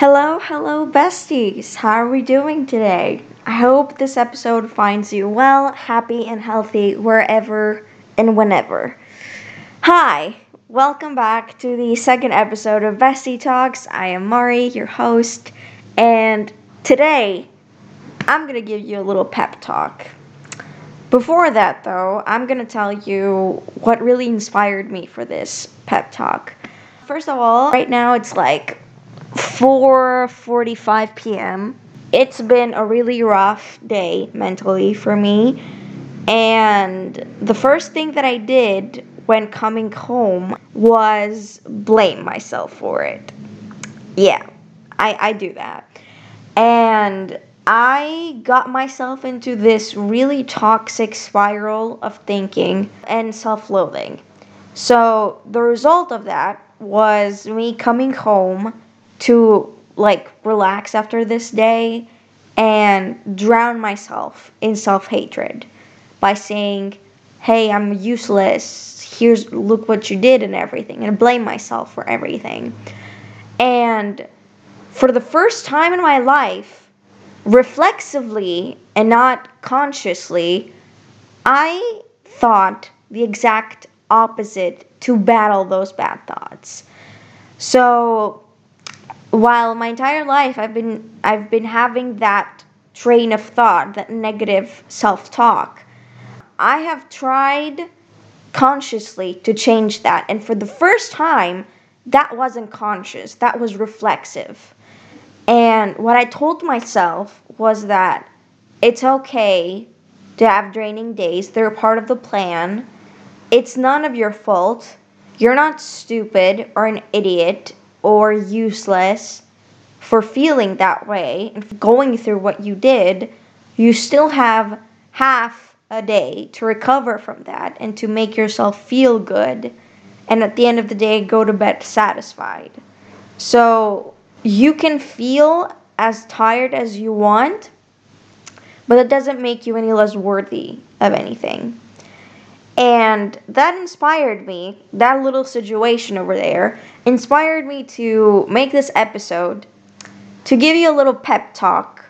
Hello, hello, besties. How are we doing today? I hope this episode finds you well, happy, and healthy wherever and whenever. Hi, welcome back to the second episode of Bestie Talks. I am Mari, your host, and today I'm gonna give you a little pep talk. Before that, though, I'm gonna tell you what really inspired me for this pep talk. First of all, right now it's like 4:45 p.m. It's been a really rough day mentally for me. And the first thing that I did when coming home was blame myself for it. Yeah, I, I do that. And I got myself into this really toxic spiral of thinking and self loathing. So the result of that was me coming home to like relax after this day and drown myself in self-hatred by saying, "Hey, I'm useless. Here's look what you did and everything." And blame myself for everything. And for the first time in my life, reflexively and not consciously, I thought the exact opposite to battle those bad thoughts. So while my entire life I've been I've been having that train of thought, that negative self-talk, I have tried consciously to change that and for the first time that wasn't conscious, that was reflexive. And what I told myself was that it's okay to have draining days. They're part of the plan. It's none of your fault. You're not stupid or an idiot or useless for feeling that way and going through what you did, you still have half a day to recover from that and to make yourself feel good. And at the end of the day, go to bed satisfied. So you can feel as tired as you want, but it doesn't make you any less worthy of anything. And that inspired me, that little situation over there, inspired me to make this episode to give you a little pep talk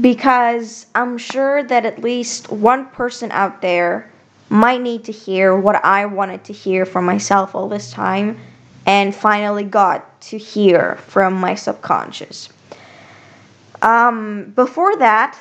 because I'm sure that at least one person out there might need to hear what I wanted to hear from myself all this time and finally got to hear from my subconscious. Um, before that,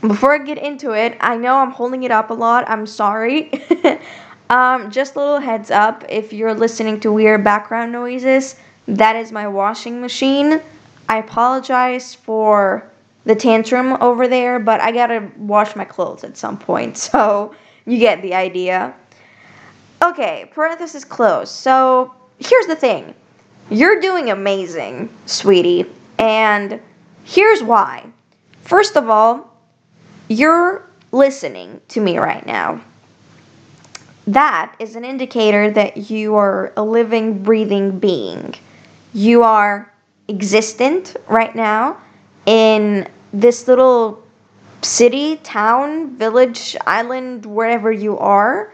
before I get into it, I know I'm holding it up a lot. I'm sorry. um, just a little heads up if you're listening to weird background noises, that is my washing machine. I apologize for the tantrum over there, but I gotta wash my clothes at some point, so you get the idea. Okay, parenthesis closed. So here's the thing you're doing amazing, sweetie, and here's why. First of all, you're listening to me right now. That is an indicator that you are a living, breathing being. You are existent right now in this little city, town, village, island, wherever you are,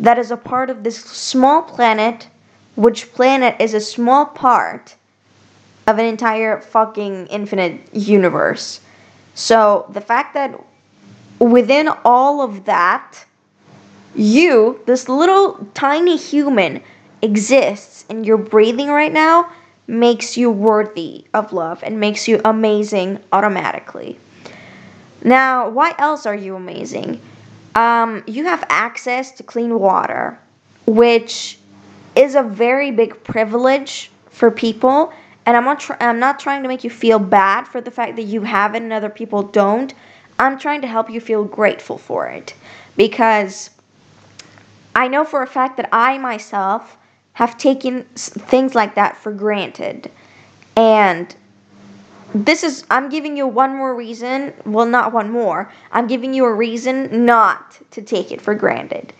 that is a part of this small planet, which planet is a small part of an entire fucking infinite universe. So the fact that within all of that, you, this little tiny human, exists and you're breathing right now makes you worthy of love and makes you amazing automatically. Now, why else are you amazing? Um, you have access to clean water, which is a very big privilege for people. And I'm not, tr- I'm not trying to make you feel bad for the fact that you have it and other people don't. I'm trying to help you feel grateful for it because I know for a fact that I myself have taken things like that for granted. And this is, I'm giving you one more reason, well, not one more, I'm giving you a reason not to take it for granted.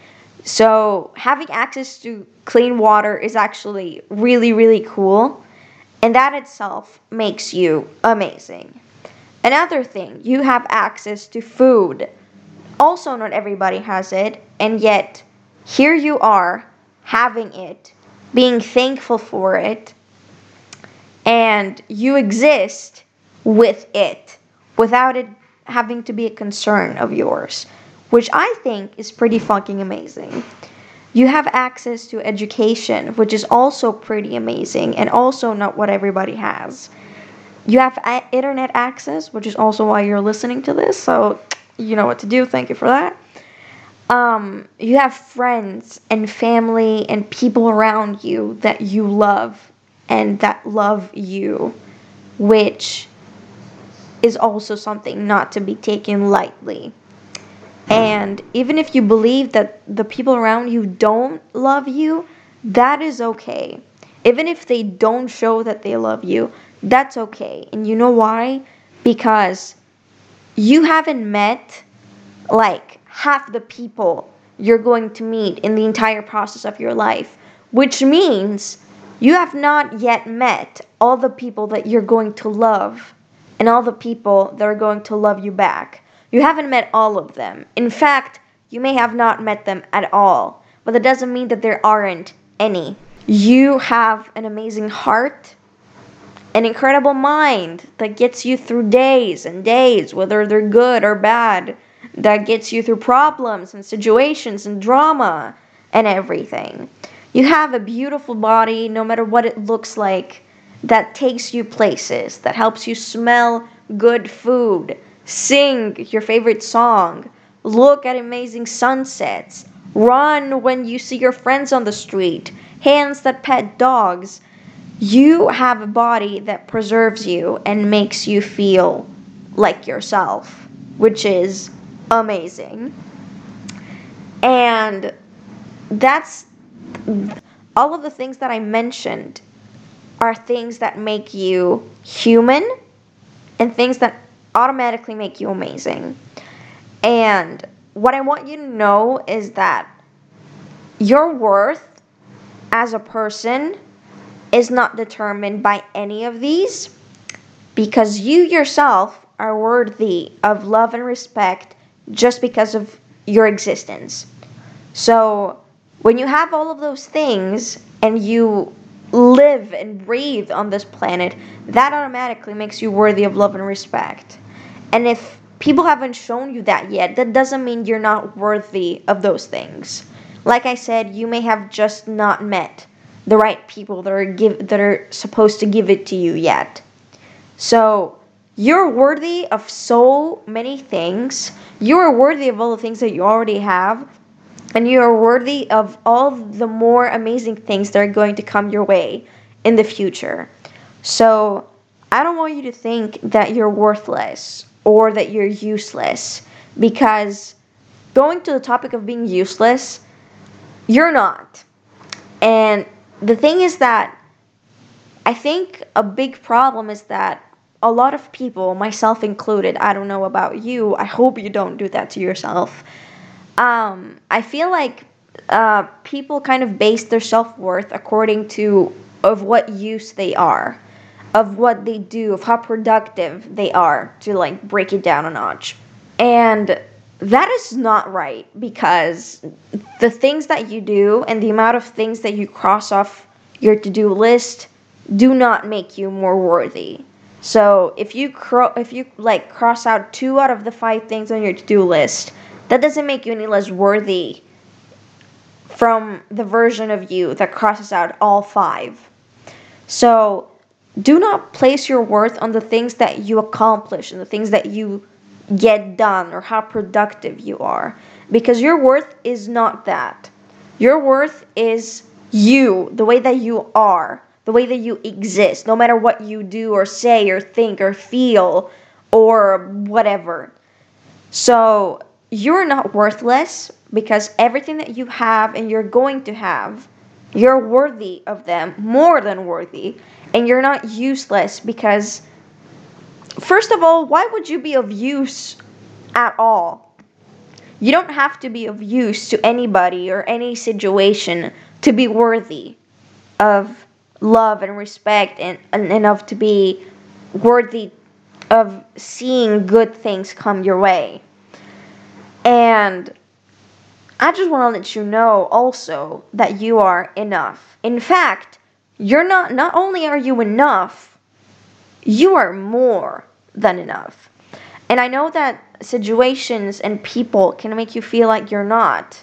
So, having access to clean water is actually really, really cool. And that itself makes you amazing. Another thing, you have access to food. Also, not everybody has it, and yet here you are having it, being thankful for it, and you exist with it without it having to be a concern of yours, which I think is pretty fucking amazing. You have access to education, which is also pretty amazing and also not what everybody has. You have a- internet access, which is also why you're listening to this, so you know what to do. Thank you for that. Um, you have friends and family and people around you that you love and that love you, which is also something not to be taken lightly. And even if you believe that the people around you don't love you, that is okay. Even if they don't show that they love you, that's okay. And you know why? Because you haven't met like half the people you're going to meet in the entire process of your life, which means you have not yet met all the people that you're going to love and all the people that are going to love you back. You haven't met all of them. In fact, you may have not met them at all, but that doesn't mean that there aren't any. You have an amazing heart, an incredible mind that gets you through days and days, whether they're good or bad, that gets you through problems and situations and drama and everything. You have a beautiful body, no matter what it looks like, that takes you places, that helps you smell good food, Sing your favorite song. Look at amazing sunsets. Run when you see your friends on the street. Hands that pet dogs. You have a body that preserves you and makes you feel like yourself, which is amazing. And that's all of the things that I mentioned are things that make you human and things that automatically make you amazing. And what I want you to know is that your worth as a person is not determined by any of these because you yourself are worthy of love and respect just because of your existence. So, when you have all of those things and you live and breathe on this planet, that automatically makes you worthy of love and respect. And if people haven't shown you that yet, that doesn't mean you're not worthy of those things. Like I said, you may have just not met the right people that are give that are supposed to give it to you yet. So, you're worthy of so many things. You are worthy of all the things that you already have. And you are worthy of all the more amazing things that are going to come your way in the future. So, I don't want you to think that you're worthless or that you're useless because going to the topic of being useless, you're not. And the thing is that I think a big problem is that a lot of people, myself included, I don't know about you, I hope you don't do that to yourself. Um, I feel like uh, people kind of base their self worth according to of what use they are of what they do, of how productive they are, to like break it down a notch. And that is not right because the things that you do and the amount of things that you cross off your to do list do not make you more worthy. So if you cro- if you like cross out two out of the five things on your to do list, that doesn't make you any less worthy from the version of you that crosses out all five. So do not place your worth on the things that you accomplish and the things that you get done or how productive you are. Because your worth is not that. Your worth is you the way that you are the way that you exist no matter what you do or say or think or feel or whatever. So you're not worthless because everything that you have and you're going to have you're worthy of them more than worthy. And you're not useless because first of all, why would you be of use at all? You don't have to be of use to anybody or any situation to be worthy of love and respect and, and enough to be worthy of seeing good things come your way. And I just want to let you know also that you are enough. In fact, you're not not only are you enough, you are more than enough. And I know that situations and people can make you feel like you're not.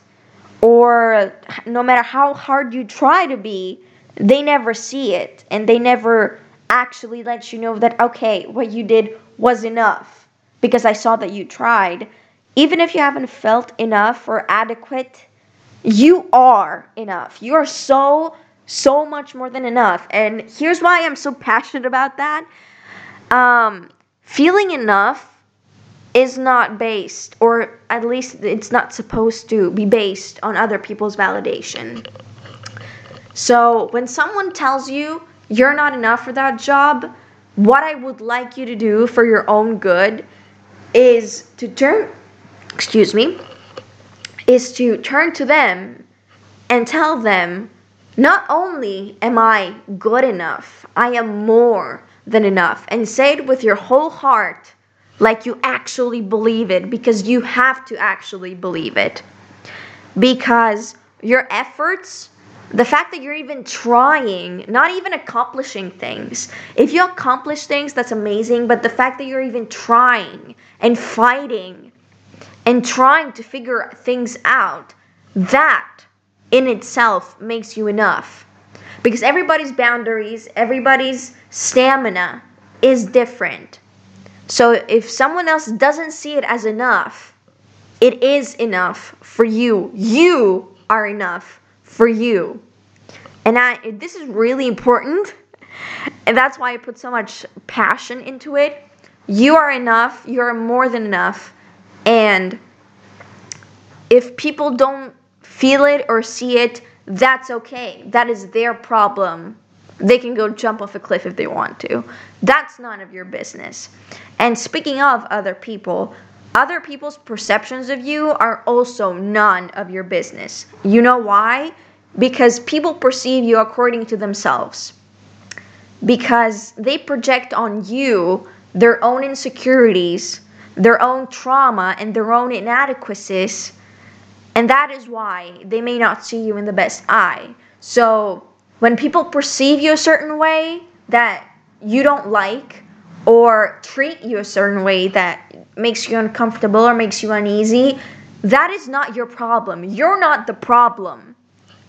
Or no matter how hard you try to be, they never see it and they never actually let you know that, okay, what you did was enough because I saw that you tried. Even if you haven't felt enough or adequate, you are enough. You are so, so much more than enough. And here's why I'm so passionate about that. Um, feeling enough is not based, or at least it's not supposed to be based on other people's validation. So when someone tells you you're not enough for that job, what I would like you to do for your own good is to turn, excuse me, is to turn to them and tell them, not only am I good enough, I am more than enough. And say it with your whole heart, like you actually believe it, because you have to actually believe it. Because your efforts the fact that you're even trying, not even accomplishing things. If you accomplish things, that's amazing, but the fact that you're even trying and fighting and trying to figure things out, that in itself makes you enough. Because everybody's boundaries, everybody's stamina is different. So if someone else doesn't see it as enough, it is enough for you. You are enough for you. And I this is really important. And that's why I put so much passion into it. You are enough. You're more than enough. And if people don't feel it or see it, that's okay. That is their problem. They can go jump off a cliff if they want to. That's none of your business. And speaking of other people, other people's perceptions of you are also none of your business. You know why? Because people perceive you according to themselves. Because they project on you their own insecurities, their own trauma, and their own inadequacies. And that is why they may not see you in the best eye. So when people perceive you a certain way that you don't like, or treat you a certain way that makes you uncomfortable or makes you uneasy, that is not your problem. You're not the problem.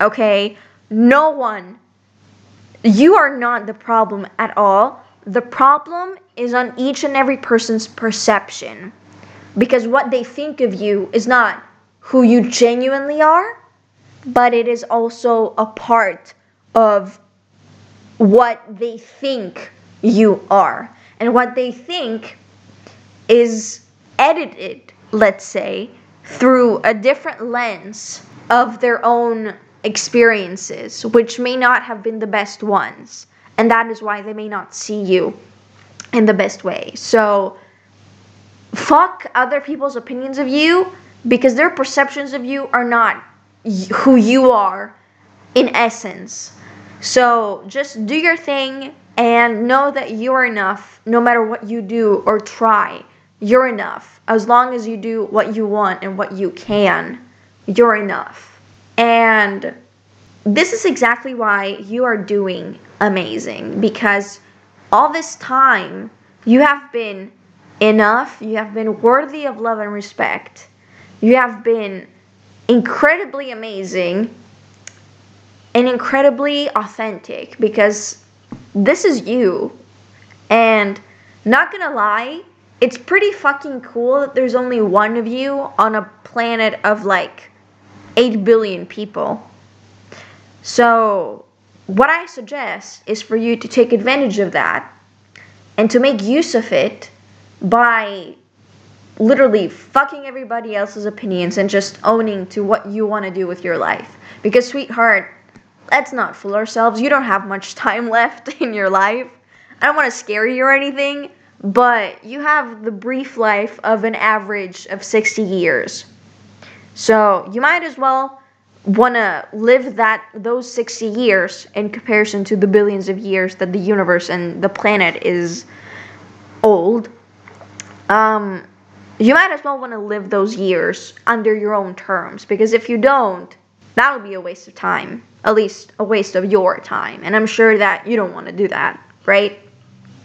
Okay? No one. You are not the problem at all. The problem is on each and every person's perception. Because what they think of you is not who you genuinely are, but it is also a part of what they think you are. And what they think is edited, let's say, through a different lens of their own experiences, which may not have been the best ones. And that is why they may not see you in the best way. So, fuck other people's opinions of you because their perceptions of you are not who you are in essence. So, just do your thing and know that you're enough no matter what you do or try. You're enough. As long as you do what you want and what you can, you're enough. And this is exactly why you are doing amazing because all this time you have been enough, you have been worthy of love and respect, you have been incredibly amazing and incredibly authentic because this is you. And not gonna lie, it's pretty fucking cool that there's only one of you on a planet of like 8 billion people. So, what I suggest is for you to take advantage of that and to make use of it by literally fucking everybody else's opinions and just owning to what you want to do with your life. Because, sweetheart, let's not fool ourselves. You don't have much time left in your life. I don't want to scare you or anything, but you have the brief life of an average of 60 years. So you might as well want to live that those 60 years in comparison to the billions of years that the universe and the planet is old. Um, you might as well want to live those years under your own terms because if you don't, that'll be a waste of time. At least a waste of your time. And I'm sure that you don't want to do that, right?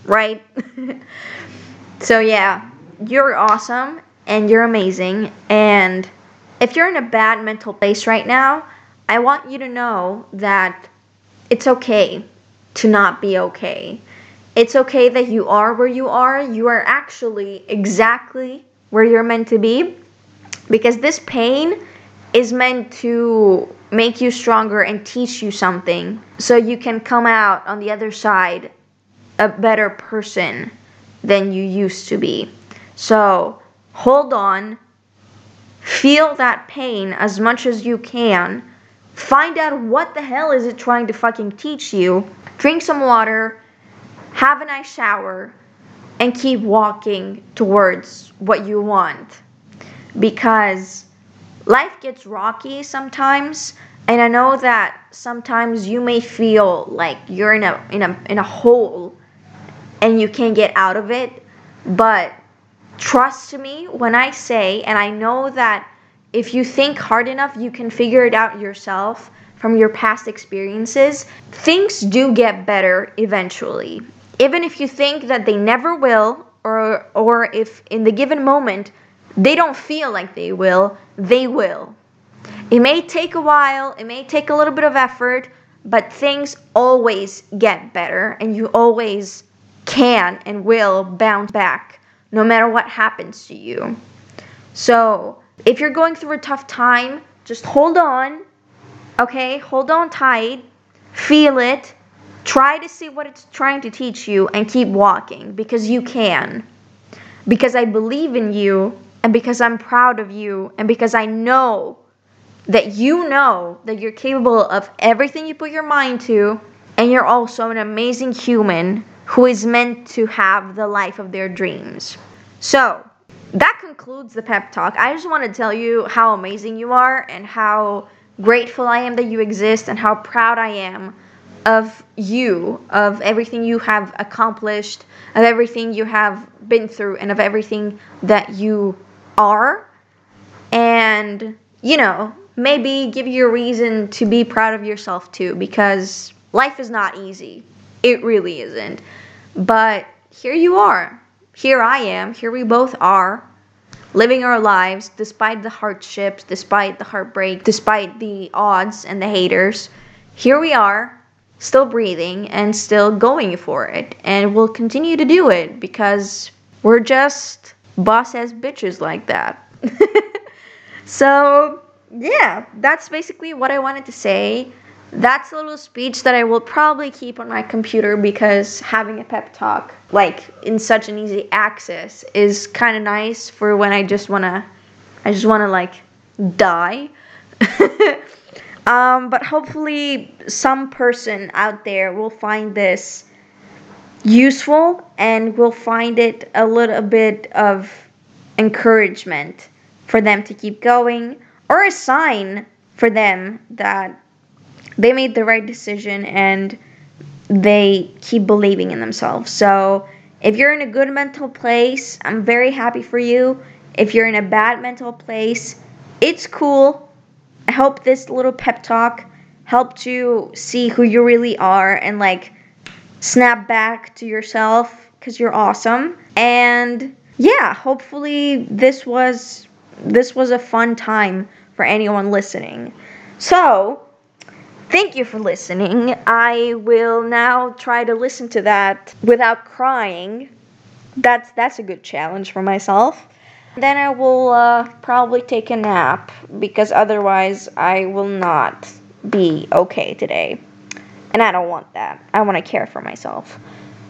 right? so, yeah, you're awesome and you're amazing. And if you're in a bad mental place right now, I want you to know that it's okay to not be okay. It's okay that you are where you are. You are actually exactly where you're meant to be because this pain is meant to make you stronger and teach you something so you can come out on the other side a better person than you used to be. So hold on, feel that pain as much as you can. Find out what the hell is it trying to fucking teach you. Drink some water, have a nice shower, and keep walking towards what you want. Because life gets rocky sometimes, and I know that sometimes you may feel like you're in a in a in a hole and you can't get out of it, but trust me when I say and I know that if you think hard enough, you can figure it out yourself from your past experiences. Things do get better eventually. Even if you think that they never will or or if in the given moment they don't feel like they will, they will. It may take a while, it may take a little bit of effort, but things always get better and you always can and will bounce back no matter what happens to you. So, if you're going through a tough time, just hold on. Okay? Hold on tight. Feel it. Try to see what it's trying to teach you and keep walking because you can. Because I believe in you and because I'm proud of you and because I know that you know that you're capable of everything you put your mind to and you're also an amazing human who is meant to have the life of their dreams. So, that concludes the pep talk. I just want to tell you how amazing you are and how grateful I am that you exist and how proud I am of you, of everything you have accomplished, of everything you have been through, and of everything that you are. And, you know, maybe give you a reason to be proud of yourself too, because life is not easy. It really isn't. But here you are. Here I am. Here we both are. Living our lives despite the hardships, despite the heartbreak, despite the odds and the haters. Here we are, still breathing and still going for it. And we'll continue to do it because we're just boss ass bitches like that. so, yeah, that's basically what I wanted to say that's a little speech that I will probably keep on my computer because having a pep talk like in such an easy access is kind of nice for when I just want to I just want to like die. um, but hopefully some person out there will find this useful and will find it a little bit of encouragement for them to keep going or a sign for them that they made the right decision and they keep believing in themselves. So, if you're in a good mental place, I'm very happy for you. If you're in a bad mental place, it's cool. I hope this little pep talk helped you see who you really are and like snap back to yourself cuz you're awesome. And yeah, hopefully this was this was a fun time for anyone listening. So, Thank you for listening. I will now try to listen to that without crying. That's that's a good challenge for myself. Then I will uh, probably take a nap because otherwise I will not be okay today. And I don't want that. I want to care for myself.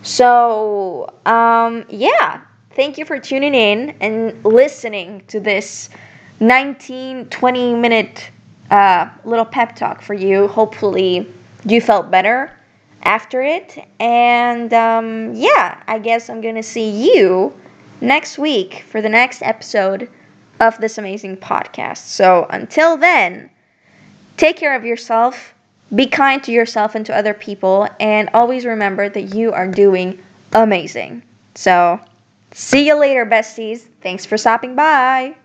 So, um, yeah. Thank you for tuning in and listening to this 19 20 minute uh, little pep talk for you. Hopefully, you felt better after it. And um, yeah, I guess I'm going to see you next week for the next episode of this amazing podcast. So until then, take care of yourself, be kind to yourself and to other people, and always remember that you are doing amazing. So, see you later, besties. Thanks for stopping by.